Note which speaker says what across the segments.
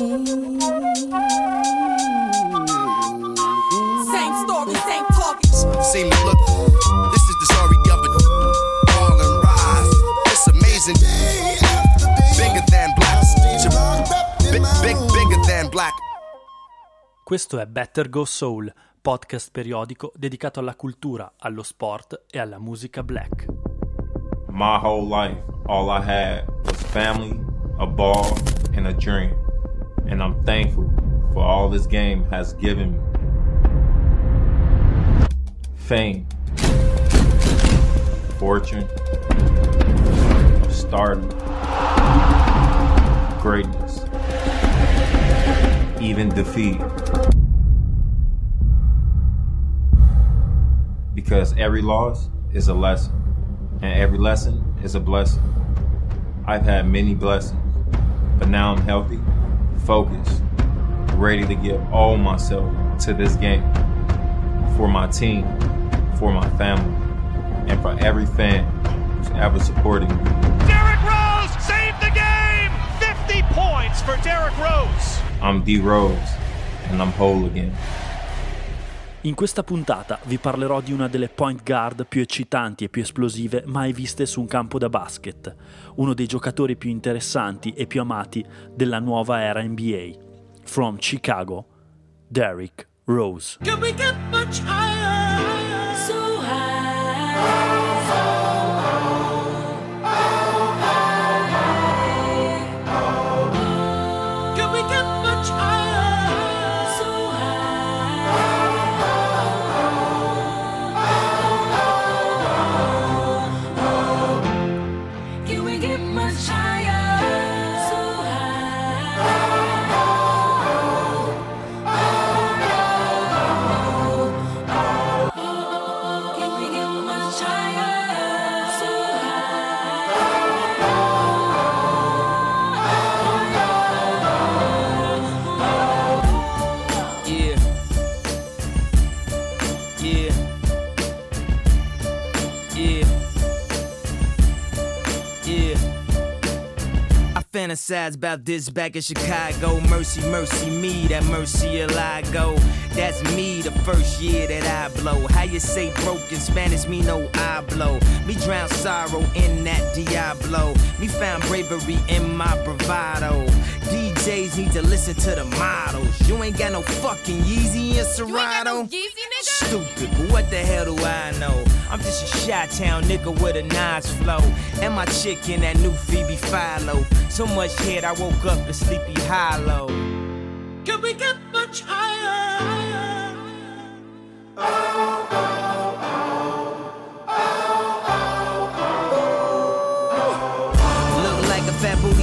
Speaker 1: Same story, same talking. See me look. This is the story of a fall and rise. It's amazing. Bigger than black. Big, big, bigger than black.
Speaker 2: Questo è Better Go Soul, podcast periodico dedicato alla cultura, allo sport e alla musica black.
Speaker 3: My whole life, all I had was family, a ball, and a dream. And I'm thankful for all this game has given me. Fame, fortune, stardom, greatness, even defeat. Because every loss is a lesson, and every lesson is a blessing. I've had many blessings, but now I'm healthy, focused, ready to give all myself to this game for my team, for my family, and for every fan who's ever supported me.
Speaker 4: Derrick Rose saved the game! 50 points for Derrick Rose.
Speaker 3: I'm D Rose, and I'm whole again.
Speaker 2: In questa puntata vi parlerò di una delle point guard più eccitanti e più esplosive mai viste su un campo da basket, uno dei giocatori più interessanti e più amati della nuova era NBA. From Chicago, Derrick Rose.
Speaker 1: Can we get much higher? So high. Fantasize about this back in Chicago. Mercy, mercy me, that mercy I go. That's me the first year that I blow. How you say broken Spanish, me no I blow. Me drown sorrow in that Diablo. Me found bravery in my bravado. DJs need to listen to the models. You ain't got no fucking Yeezy and Serato. Stupid, but what the hell do I know? I'm just a shot town nigga with a nice flow. And my chick in that new Phoebe Philo. So much head, I woke up in sleepy hollow. Can we get much higher? Look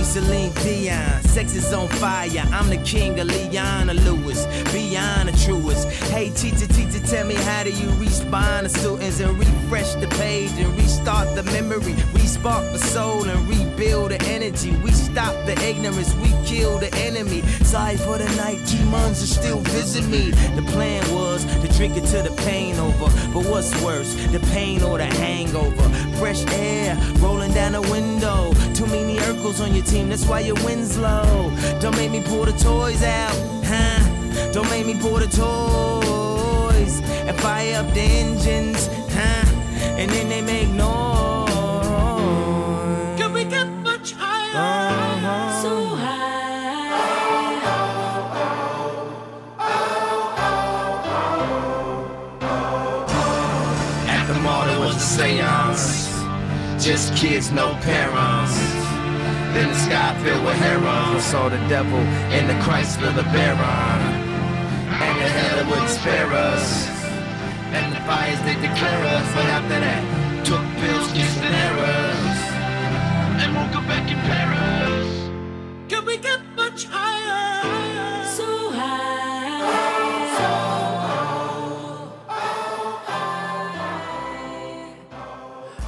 Speaker 1: Celine Dion. Sex is on fire. I'm the king of Leona Lewis. Beyond the truest. Hey, teacher, teacher, tell me how do you respond to students and refresh the page and restart the memory? Respark the soul and rebuild the energy. We stop the ignorance. We kill the enemy. Sorry for the night. Demons are still visit me. The plan was to drink it till the pain over. But what's worse, the pain or the hangover? Fresh air rolling down the window. Too many Urkels on your team, that's why your win's low. Don't make me pull the toys out, huh? Don't make me pull the toys and fire up the engines, huh? And then they make noise. Seance. Just kids, no parents. Then the sky filled with herons. Saw the devil in the Chrysler LeBaron. And the hell it wouldn't spare us. And the fires they declare us. But after that, took pills, kissed and errors.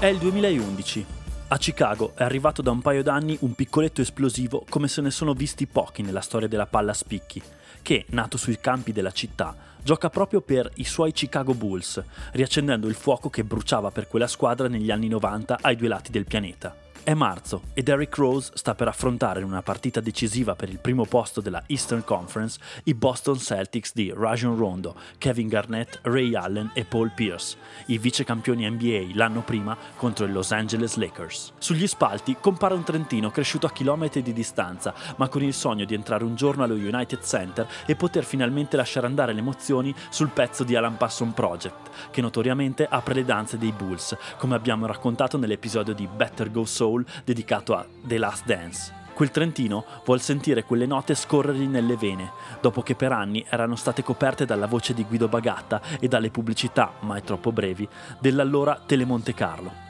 Speaker 2: Il 2011. A Chicago è arrivato da un paio d'anni un piccoletto esplosivo come se ne sono visti pochi nella storia della palla a spicchi, che, nato sui campi della città, gioca proprio per i suoi Chicago Bulls, riaccendendo il fuoco che bruciava per quella squadra negli anni 90 ai due lati del pianeta. È marzo e Derrick Rose sta per affrontare in una partita decisiva per il primo posto della Eastern Conference i Boston Celtics di Rajon Rondo, Kevin Garnett, Ray Allen e Paul Pierce, i vice campioni NBA l'anno prima contro i Los Angeles Lakers. Sugli spalti compare un trentino cresciuto a chilometri di distanza, ma con il sogno di entrare un giorno allo United Center e poter finalmente lasciare andare le emozioni sul pezzo di Alan Passon Project, che notoriamente apre le danze dei Bulls, come abbiamo raccontato nell'episodio di Better Go Soul soul dedicato a The Last Dance. Quel trentino vuol sentire quelle note scorrergli nelle vene, dopo che per anni erano state coperte dalla voce di Guido Bagatta e dalle pubblicità, mai troppo brevi, dell'allora Telemonte Carlo.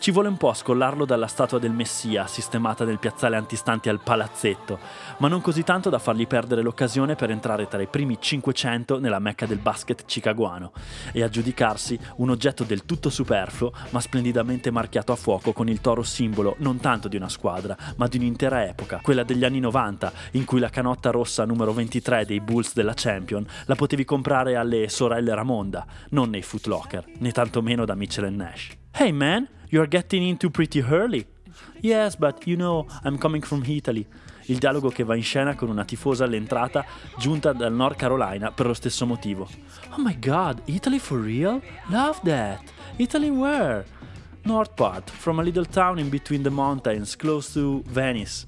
Speaker 2: Ci vuole un po' a scollarlo dalla statua del Messia sistemata nel piazzale antistanti al palazzetto, ma non così tanto da fargli perdere l'occasione per entrare tra i primi 500 nella mecca del basket chicagoano e aggiudicarsi un oggetto del tutto superfluo ma splendidamente marchiato a fuoco con il toro simbolo non tanto di una squadra ma di un'intera epoca, quella degli anni 90 in cui la canotta rossa numero 23 dei Bulls della Champion la potevi comprare alle sorelle Ramonda, non nei Footlocker, né tantomeno da Mitchell Nash. Hey man, You're getting into pretty early. Yes, but you know, I'm coming from Italy. Il dialogo che va in scena con una tifosa all'entrata giunta dal North Carolina per lo stesso motivo. Oh my god, Italy for real? Love that. Italy where? North part, from a little town in between the mountains, close to Venice.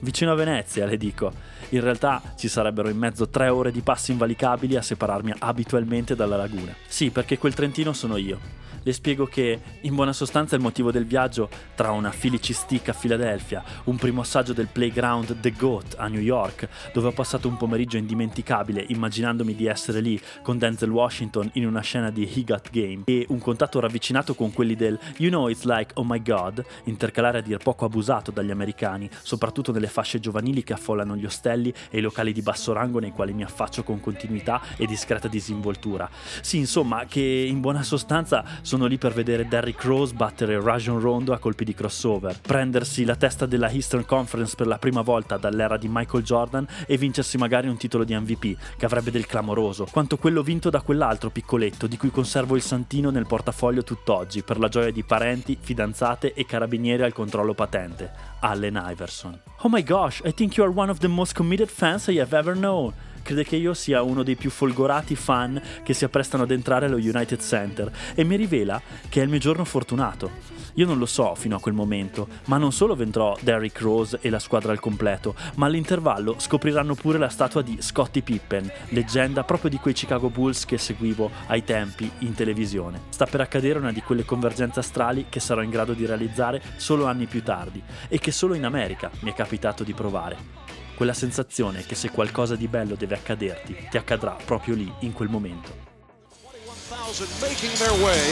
Speaker 2: Vicino a Venezia, le dico. In realtà ci sarebbero in mezzo tre ore di passi invalicabili a separarmi abitualmente dalla laguna. Sì, perché quel trentino sono io le spiego che in buona sostanza il motivo del viaggio tra una Stick a Filadelfia, un primo assaggio del playground The Goat a New York, dove ho passato un pomeriggio indimenticabile immaginandomi di essere lì con Denzel Washington in una scena di He Got Game e un contatto ravvicinato con quelli del You know it's like oh my god, intercalare a dir poco abusato dagli americani, soprattutto nelle fasce giovanili che affollano gli ostelli e i locali di basso rango nei quali mi affaccio con continuità e discreta disinvoltura. Sì, insomma, che in buona sostanza sono lì per vedere Derrick Rose battere Rajon Rondo a colpi di crossover, prendersi la testa della Eastern Conference per la prima volta dall'era di Michael Jordan e vincersi magari un titolo di MVP, che avrebbe del clamoroso, quanto quello vinto da quell'altro piccoletto di cui conservo il santino nel portafoglio tutt'oggi per la gioia di parenti, fidanzate e carabinieri al controllo patente, Allen Iverson. Oh my gosh, I think you are one of the most committed fans I have ever known crede che io sia uno dei più folgorati fan che si apprestano ad entrare allo United Center e mi rivela che è il mio giorno fortunato. Io non lo so fino a quel momento, ma non solo vedrò Derrick Rose e la squadra al completo, ma all'intervallo scopriranno pure la statua di Scottie Pippen, leggenda proprio di quei Chicago Bulls che seguivo ai tempi in televisione. Sta per accadere una di quelle convergenze astrali che sarò in grado di realizzare solo anni più tardi e che solo in America mi è capitato di provare quella sensazione che se qualcosa di bello deve accaderti, ti accadrà proprio lì, in quel momento. Making their way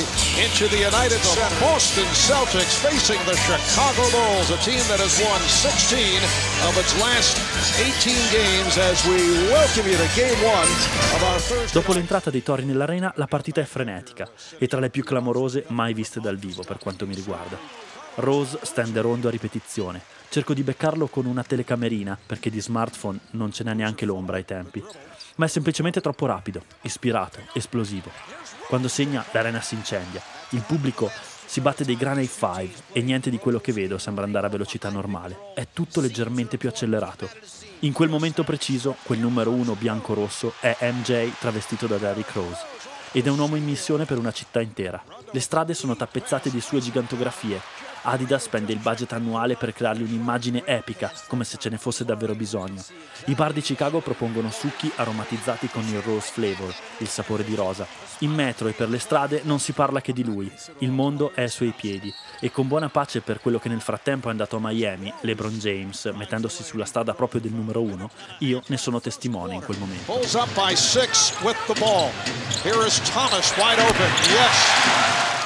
Speaker 2: into the United Center. Boston Celtics facing the Chicago Bulls, a team that has won 16 of its last 18 games as we welcome you to game one of our Thursday. Dopo l'entrata dei tori nell'arena, la partita è frenetica e tra le più clamorose mai viste dal vivo per quanto mi riguarda. Rose stende rondo a ripetizione, Cerco di beccarlo con una telecamerina, perché di smartphone non ce n'è neanche l'ombra ai tempi. Ma è semplicemente troppo rapido, ispirato, esplosivo. Quando segna, l'arena si incendia. Il pubblico si batte dei granate five e niente di quello che vedo sembra andare a velocità normale. È tutto leggermente più accelerato. In quel momento preciso, quel numero uno bianco-rosso è MJ travestito da Derrick Rose. Ed è un uomo in missione per una città intera. Le strade sono tappezzate di sue gigantografie, Adidas spende il budget annuale per creargli un'immagine epica, come se ce ne fosse davvero bisogno. I bar di Chicago propongono succhi aromatizzati con il rose flavor, il sapore di rosa. In metro e per le strade non si parla che di lui, il mondo è ai suoi piedi e con buona pace per quello che nel frattempo è andato a Miami, LeBron James, mettendosi sulla strada proprio del numero uno, io ne sono testimone in quel momento. Pulls up by six with the ball. Here is Thomas wide open. Yes.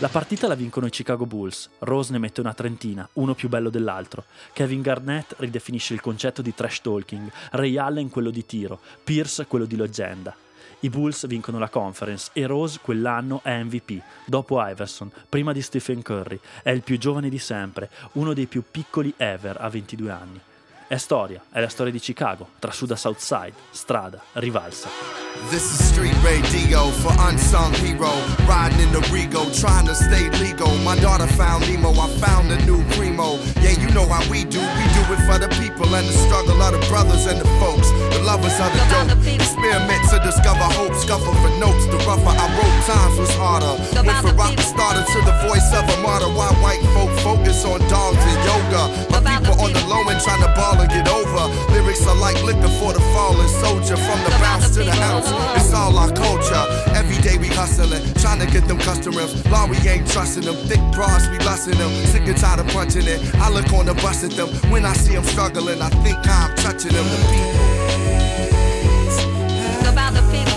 Speaker 2: La partita la vincono i Chicago Bulls, Rose ne mette una trentina, uno più bello dell'altro. Kevin Garnett ridefinisce il concetto di trash talking, Ray Allen quello di tiro, Pierce quello di leggenda. I Bulls vincono la conference e Rose quell'anno è MVP, dopo Iverson, prima di Stephen Curry. È il più giovane di sempre, uno dei più piccoli ever a 22 anni. È storia, è la storia di Chicago, tra sud a south side, strada, rivalsa.
Speaker 5: This is street radio for unsung hero. Riding in the Rego, trying to stay legal. My daughter found Nemo, I found a new primo. Yeah, you know how we do. We do it for the people and the struggle of the brothers and the folks. The lovers of the dope. Experiment to discover hope. Scuffle for notes. The rougher I wrote, times was harder. Went from rock starter to the voice of a martyr. Why white folk focus on dogs and yoga? My people on the low end trying to ball or get over. Lyrics are like liquor for the fallen soldier. From the bounce to the it's all our culture. Every day we hustling, trying to get them customers. Law we ain't trusting them. Thick bras, we lusting them. Sick and tired of punching it. I look on the bus at them. When I see them struggling, I think I'm touching them. The people. for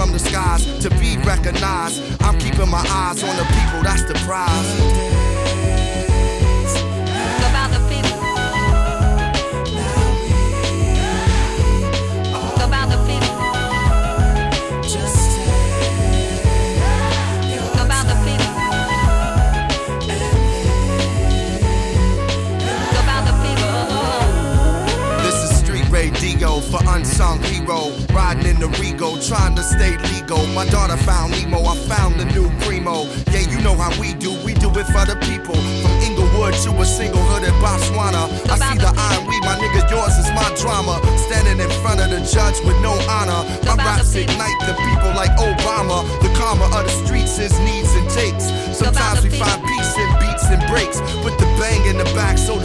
Speaker 5: from the skies to be recognized. I'm keeping my eyes on the people, that's the prize. The Rego, trying to stay legal. My daughter found Nemo, I found the new primo. Yeah, you know how we do, we do it for the people. From Inglewood to a single hood in Botswana. I see the iron weed, my nigga, yours is my drama. Standing in front of the judge with no honor. My raps ignite the people like Obama. The karma of the streets is needs and takes. Sometimes we find peace in beats and breaks. Put the bang in the back so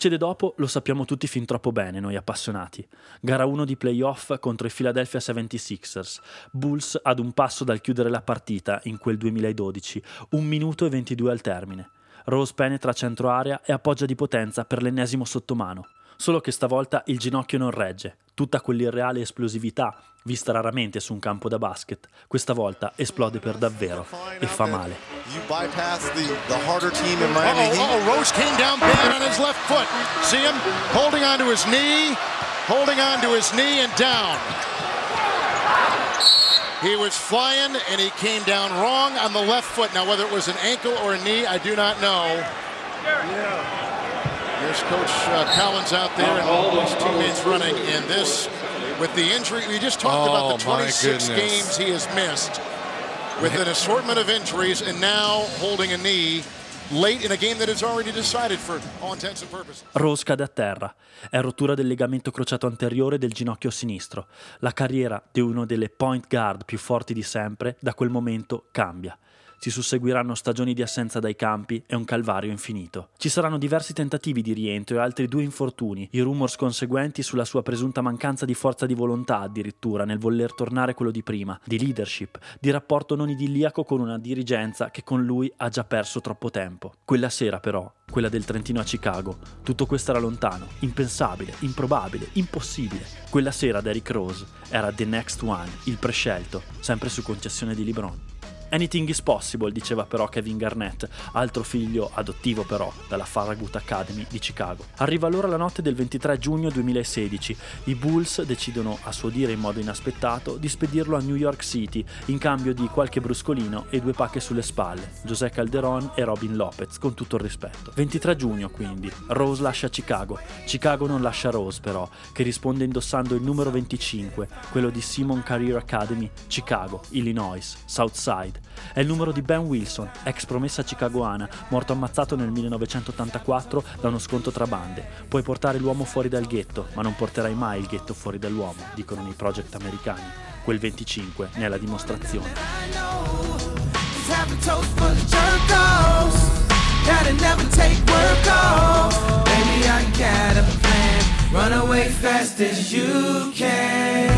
Speaker 2: succede dopo lo sappiamo tutti fin troppo bene, noi appassionati. Gara 1 di playoff contro i Philadelphia 76ers. Bulls ad un passo dal chiudere la partita in quel 2012, un minuto e 22 al termine. Rose penetra centro area e appoggia di potenza per l'ennesimo sottomano. Solo che stavolta il ginocchio non regge. Tutta quell'irreale esplosività, vista raramente su un campo da basket, questa volta esplode per davvero e fa male. You bypass the, the harder team in Miami Heat. Oh, Rose came down bad on his left foot. See him holding onto his knee, holding onto his knee and down. He was flying and he came down wrong on the left foot. Now, whether it was an ankle or a knee, I do not know. Yeah. There's Coach uh, Collins out there and all his teammates running. And this, with the injury, we just talked oh, about the 26 games he has missed with an assortment of injuries and now holding a knee late in a game that is already decided for all intents and purposes. Rose cade a terra. È rottura del legamento crociato anteriore del ginocchio sinistro. La carriera di uno delle point guard più forti di sempre da quel momento cambia. Si susseguiranno stagioni di assenza dai campi e un calvario infinito. Ci saranno diversi tentativi di rientro e altri due infortuni, i rumors conseguenti sulla sua presunta mancanza di forza di volontà addirittura nel voler tornare quello di prima, di leadership, di rapporto non idilliaco con una dirigenza che con lui ha già perso troppo tempo. Quella sera però, quella del Trentino a Chicago, tutto questo era lontano, impensabile, improbabile, impossibile. Quella sera Derrick Rose era The Next One, il prescelto, sempre su concessione di LeBron. Anything is possible, diceva però Kevin Garnett, altro figlio adottivo però dalla Farragut Academy di Chicago. Arriva allora la notte del 23 giugno 2016. I Bulls decidono, a suo dire in modo inaspettato, di spedirlo a New York City in cambio di qualche bruscolino e due pacche sulle spalle, José Calderon e Robin Lopez, con tutto il rispetto. 23 giugno quindi, Rose lascia Chicago. Chicago non lascia Rose però, che risponde indossando il numero 25, quello di Simon Career Academy, Chicago, Illinois, Southside è il numero di Ben Wilson, ex promessa chicagoana, morto ammazzato nel 1984 da uno scontro tra bande. Puoi portare l'uomo fuori dal ghetto, ma non porterai mai il ghetto fuori dall'uomo, dicono nei project americani. Quel 25 ne è la dimostrazione. Run away fast as you can.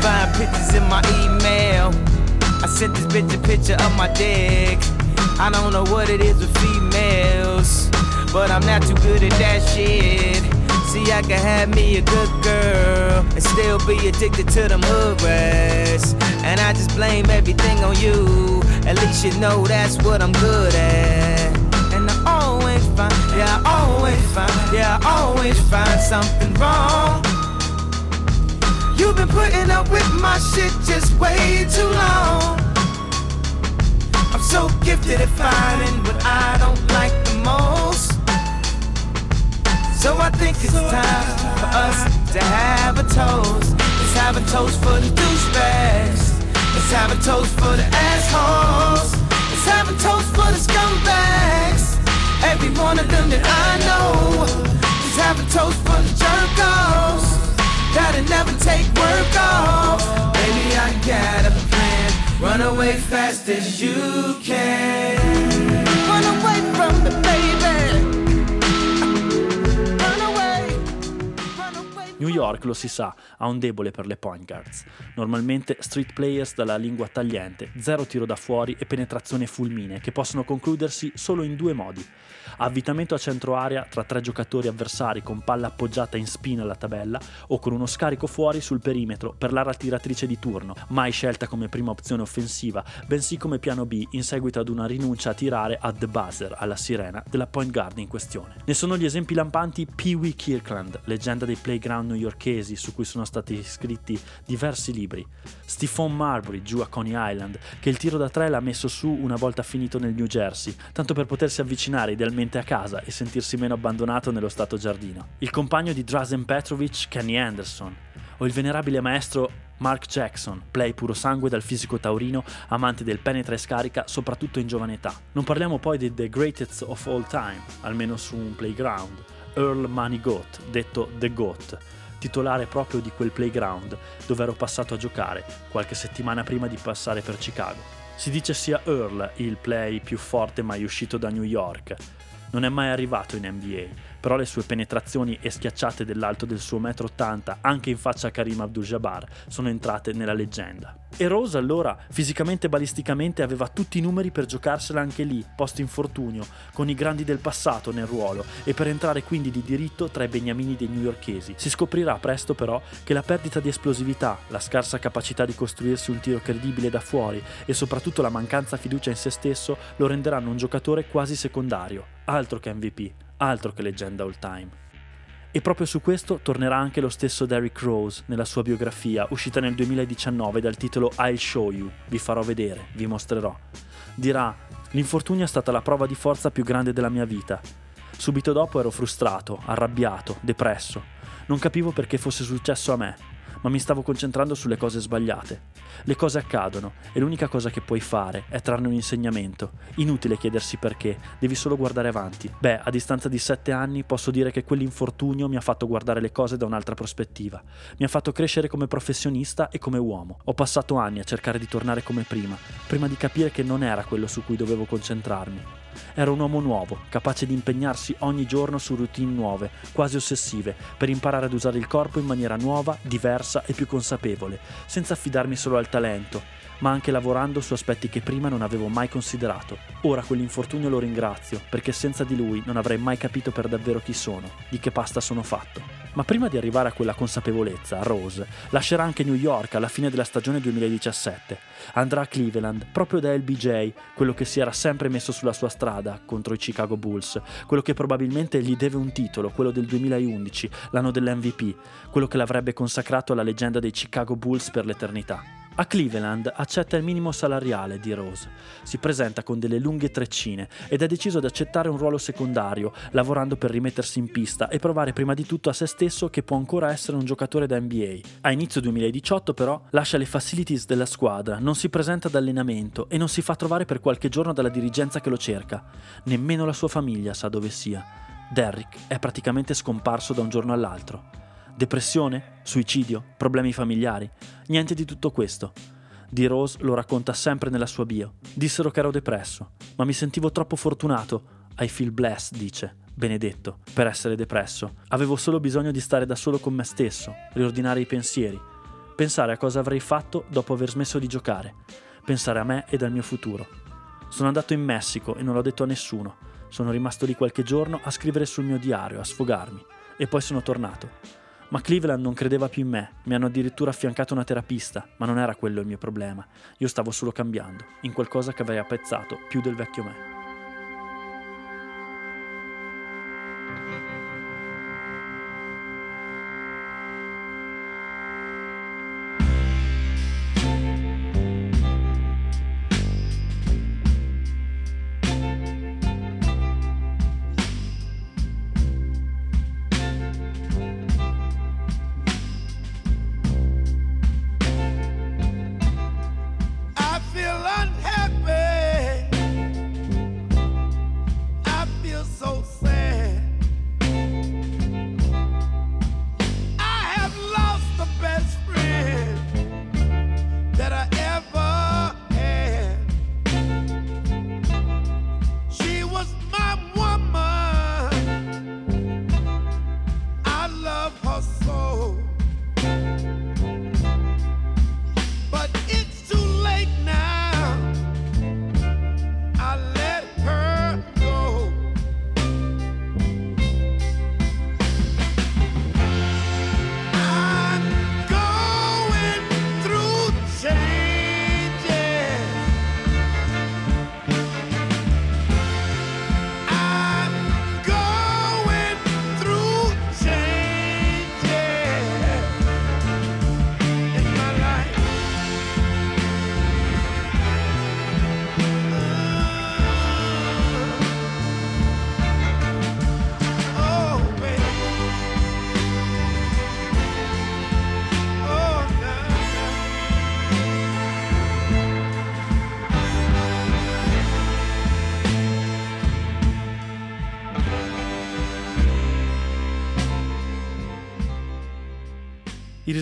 Speaker 2: Find pictures in my email. I sent this bitch a picture of my dick. I don't know what it is with females, but I'm not too good at that shit. See, I can have me a good girl and still be addicted to them hood rats. And I just blame everything on you. At least you know that's what I'm good at. And I always find, yeah, I always find, yeah, I always find something wrong. You've been putting up with my shit just way too long. I'm so gifted at finding what I don't like the most. So I think it's time for us to have a toast. Let's have a toast for the douchebags. Let's have a toast for the assholes. Let's have a toast for the scumbags. Every one of them that I know. Let's have a toast for the jerk Gotta never take work off. Baby, I got a plan. Run away fast as you can. Run away from me, baby. New York, lo si sa, ha un debole per le point guards. Normalmente street players dalla lingua tagliente, zero tiro da fuori e penetrazione fulmine, che possono concludersi solo in due modi avvitamento a centro area tra tre giocatori avversari con palla appoggiata in spina alla tabella o con uno scarico fuori sul perimetro per l'ara tiratrice di turno, mai scelta come prima opzione offensiva, bensì come piano B in seguito ad una rinuncia a tirare a The Buzzer, alla sirena, della point guard in questione. Ne sono gli esempi lampanti Pee Wee Kirkland, leggenda dei playground newyorkesi su cui sono stati scritti diversi libri, Stephon Marbury giù a Coney Island, che il tiro da tre l'ha messo su una volta finito nel New Jersey, tanto per potersi avvicinare idealmente a casa e sentirsi meno abbandonato nello stato giardino. Il compagno di Drazen Petrovic, Kenny Anderson, o il venerabile maestro Mark Jackson, play puro sangue dal fisico taurino, amante del penetra e scarica soprattutto in giovane età. Non parliamo poi di The Greatest of All Time, almeno su un playground, Earl Money Goat, detto The Goat, titolare proprio di quel playground dove ero passato a giocare qualche settimana prima di passare per Chicago. Si dice sia Earl il play più forte mai uscito da New York, non è mai arrivato in NBA, però le sue penetrazioni e schiacciate dell'alto del suo 1,80 m anche in faccia a Karim Abdul-Jabbar sono entrate nella leggenda. E Rose allora, fisicamente e balisticamente, aveva tutti i numeri per giocarsela anche lì, post infortunio, con i grandi del passato nel ruolo e per entrare quindi di diritto tra i beniamini dei newyorkesi. Si scoprirà presto però che la perdita di esplosività, la scarsa capacità di costruirsi un tiro credibile da fuori e soprattutto la mancanza fiducia in se stesso lo renderanno un giocatore quasi secondario, altro che MVP altro che leggenda all time. E proprio su questo tornerà anche lo stesso Derrick Rose nella sua biografia, uscita nel 2019 dal titolo I'll Show You, vi farò vedere, vi mostrerò. Dirà, l'infortunio è stata la prova di forza più grande della mia vita. Subito dopo ero frustrato, arrabbiato, depresso. Non capivo perché fosse successo a me, ma mi stavo concentrando sulle cose sbagliate. Le cose accadono e l'unica cosa che puoi fare è trarne un insegnamento. Inutile chiedersi perché, devi solo guardare avanti. Beh, a distanza di sette anni posso dire che quell'infortunio mi ha fatto guardare le cose da un'altra prospettiva. Mi ha fatto crescere come professionista e come uomo. Ho passato anni a cercare di tornare come prima, prima di capire che non era quello su cui dovevo concentrarmi. Era un uomo nuovo, capace di impegnarsi ogni giorno su routine nuove, quasi ossessive, per imparare ad usare il corpo in maniera nuova, diversa e più consapevole, senza affidarmi solo al talento, ma anche lavorando su aspetti che prima non avevo mai considerato. Ora quell'infortunio lo ringrazio, perché senza di lui non avrei mai capito per davvero chi sono, di che pasta sono fatto. Ma prima di arrivare a quella consapevolezza, Rose lascerà anche New York alla fine della stagione 2017. Andrà a Cleveland, proprio da LBJ, quello che si era sempre messo sulla sua strada contro i Chicago Bulls, quello che probabilmente gli deve un titolo, quello del 2011, l'anno dell'MVP, quello che l'avrebbe consacrato alla leggenda dei Chicago Bulls per l'eternità. A Cleveland accetta il minimo salariale di Rose, si presenta con delle lunghe treccine ed è deciso ad accettare un ruolo secondario, lavorando per rimettersi in pista e provare prima di tutto a se stesso che può ancora essere un giocatore da NBA. A inizio 2018 però lascia le facilities della squadra, non si presenta ad allenamento e non si fa trovare per qualche giorno dalla dirigenza che lo cerca. Nemmeno la sua famiglia sa dove sia. Derrick è praticamente scomparso da un giorno all'altro. Depressione? Suicidio? Problemi familiari? Niente di tutto questo. Di Rose lo racconta sempre nella sua bio. Dissero che ero depresso, ma mi sentivo troppo fortunato. I feel blessed, dice, benedetto, per essere depresso. Avevo solo bisogno di stare da solo con me stesso, riordinare i pensieri, pensare a cosa avrei fatto dopo aver smesso di giocare, pensare a me e al mio futuro. Sono andato in Messico e non l'ho detto a nessuno. Sono rimasto lì qualche giorno a scrivere sul mio diario, a sfogarmi, e poi sono tornato. Ma Cleveland non credeva più in me, mi hanno addirittura affiancato una terapista, ma non era quello il mio problema. Io stavo solo cambiando, in qualcosa che avrei apprezzato più del vecchio me.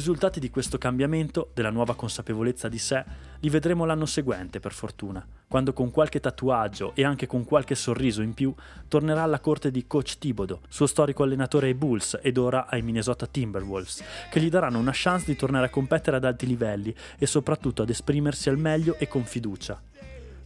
Speaker 2: Risultati di questo cambiamento, della nuova consapevolezza di sé, li vedremo l'anno seguente, per fortuna, quando con qualche tatuaggio e anche con qualche sorriso in più tornerà alla corte di coach Thibodeau, suo storico allenatore ai Bulls ed ora ai Minnesota Timberwolves, che gli daranno una chance di tornare a competere ad alti livelli e soprattutto ad esprimersi al meglio e con fiducia.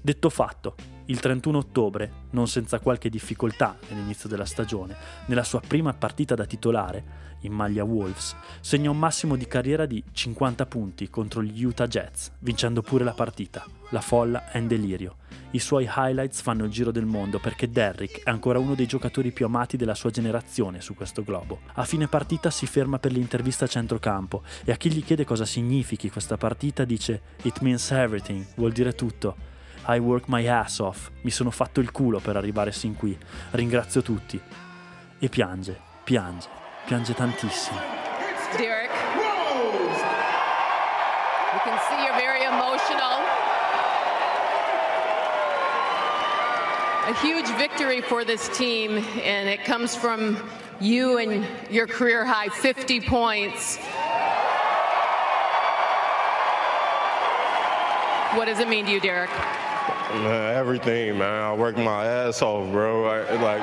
Speaker 2: Detto fatto, il 31 ottobre, non senza qualche difficoltà nell'inizio della stagione, nella sua prima partita da titolare, in maglia Wolves, segna un massimo di carriera di 50 punti contro gli Utah Jets, vincendo pure la partita. La folla è in delirio. I suoi highlights fanno il giro del mondo perché Derrick è ancora uno dei giocatori più amati della sua generazione su questo globo. A fine partita si ferma per l'intervista a centrocampo e a chi gli chiede cosa significhi questa partita dice It means everything, vuol dire tutto. I work my ass off, mi sono fatto il culo per arrivare sin qui, ringrazio tutti. E piange, piange piange tantissimo.
Speaker 6: Derek, you can see you're very emotional. A huge victory for this team, and it comes from you and your career high 50 points. What does it mean to you, Derek?
Speaker 7: Man, everything, man. I work my ass off, bro. I, like,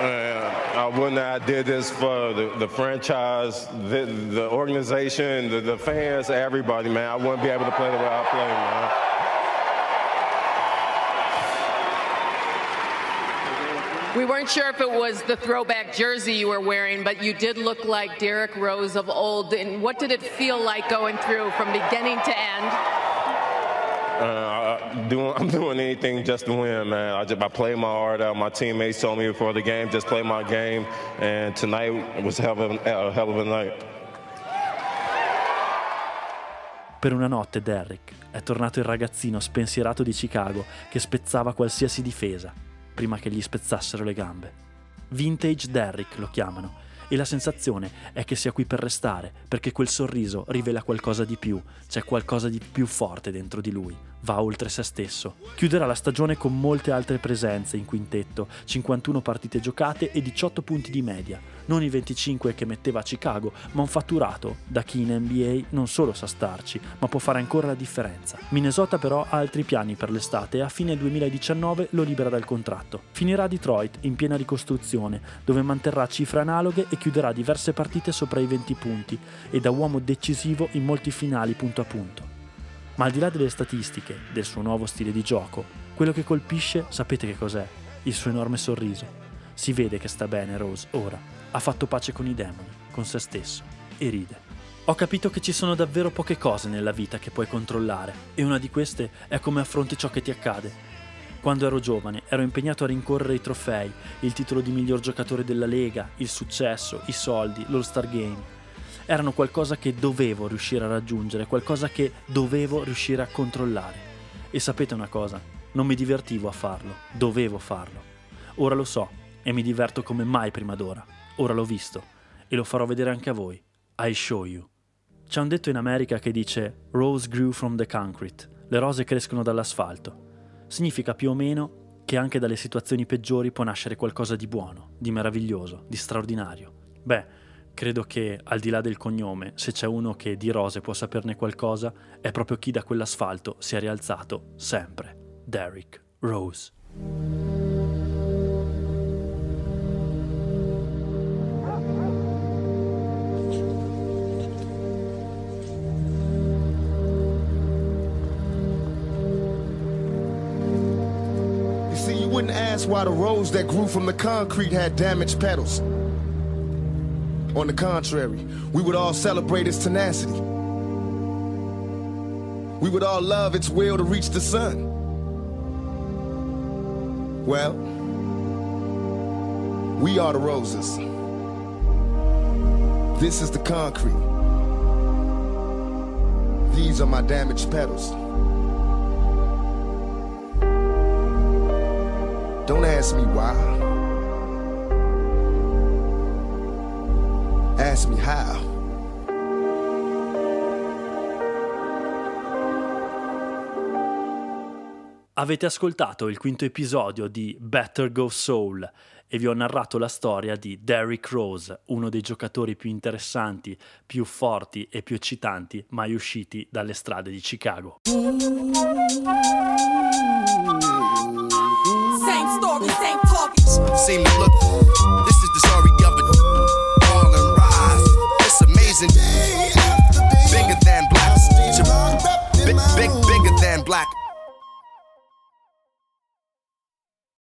Speaker 7: man, I wouldn't have did this for the, the franchise, the, the organization, the, the fans, everybody, man. I wouldn't be able to play the way I play, man.
Speaker 6: We weren't sure if it was the throwback jersey you were wearing, but you did look like Derrick Rose of old. And what did it feel like going through from beginning to end?
Speaker 7: Uh, doing, I'm doing anything just to win, man. I, just, I play my heart out. My teammates told me before the game, just play my game. And tonight was a hell of a, a, hell of a night.
Speaker 2: Per una notte Derrick è tornato il ragazzino spensierato di Chicago che spezzava qualsiasi difesa prima che gli spezzassero le gambe. Vintage Derrick lo chiamano, e la sensazione è che sia qui per restare, perché quel sorriso rivela qualcosa di più, c'è qualcosa di più forte dentro di lui, va oltre se stesso. Chiuderà la stagione con molte altre presenze in quintetto, 51 partite giocate e 18 punti di media, non i 25 che metteva a Chicago, ma un fatturato da chi in NBA non solo sa starci, ma può fare ancora la differenza. Minnesota però ha altri piani per l'estate e a fine 2019 lo libera dal contratto. Finirà a Detroit in piena ricostruzione, dove manterrà cifre analoghe e chiuderà diverse partite sopra i 20 punti e da uomo decisivo in molti finali punto a punto. Ma al di là delle statistiche, del suo nuovo stile di gioco, quello che colpisce sapete che cos'è? Il suo enorme sorriso. Si vede che sta bene Rose ora. Ha fatto pace con i demoni, con se stesso, e ride. Ho capito che ci sono davvero poche cose nella vita che puoi controllare, e una di queste è come affronti ciò che ti accade. Quando ero giovane ero impegnato a rincorrere i trofei, il titolo di miglior giocatore della Lega, il successo, i soldi, l'All-Star Game. Erano qualcosa che dovevo riuscire a raggiungere, qualcosa che dovevo riuscire a controllare. E sapete una cosa? Non mi divertivo a farlo, dovevo farlo. Ora lo so, e mi diverto come mai prima d'ora. Ora l'ho visto e lo farò vedere anche a voi. I show you. C'è un detto in America che dice Rose grew from the concrete, le rose crescono dall'asfalto. Significa più o meno che anche dalle situazioni peggiori può nascere qualcosa di buono, di meraviglioso, di straordinario. Beh, credo che al di là del cognome, se c'è uno che di rose può saperne qualcosa, è proprio chi da quell'asfalto si è rialzato sempre. Derrick Rose.
Speaker 8: Wouldn't why the rose that grew from the concrete had damaged petals. On the contrary, we would all celebrate its tenacity. We would all love its will to reach the sun. Well, we are the roses. This is the concrete. These are my damaged petals. Don't ask me why. Ask me how.
Speaker 2: Avete ascoltato il quinto episodio di Better Go Soul e vi ho narrato la storia di Derrick Rose, uno dei giocatori più interessanti, più forti e più eccitanti mai usciti dalle strade di Chicago. Same story, same targets.
Speaker 5: See me look, this is the story of a fall and rise. It's amazing. Bigger than black. Big, big, big.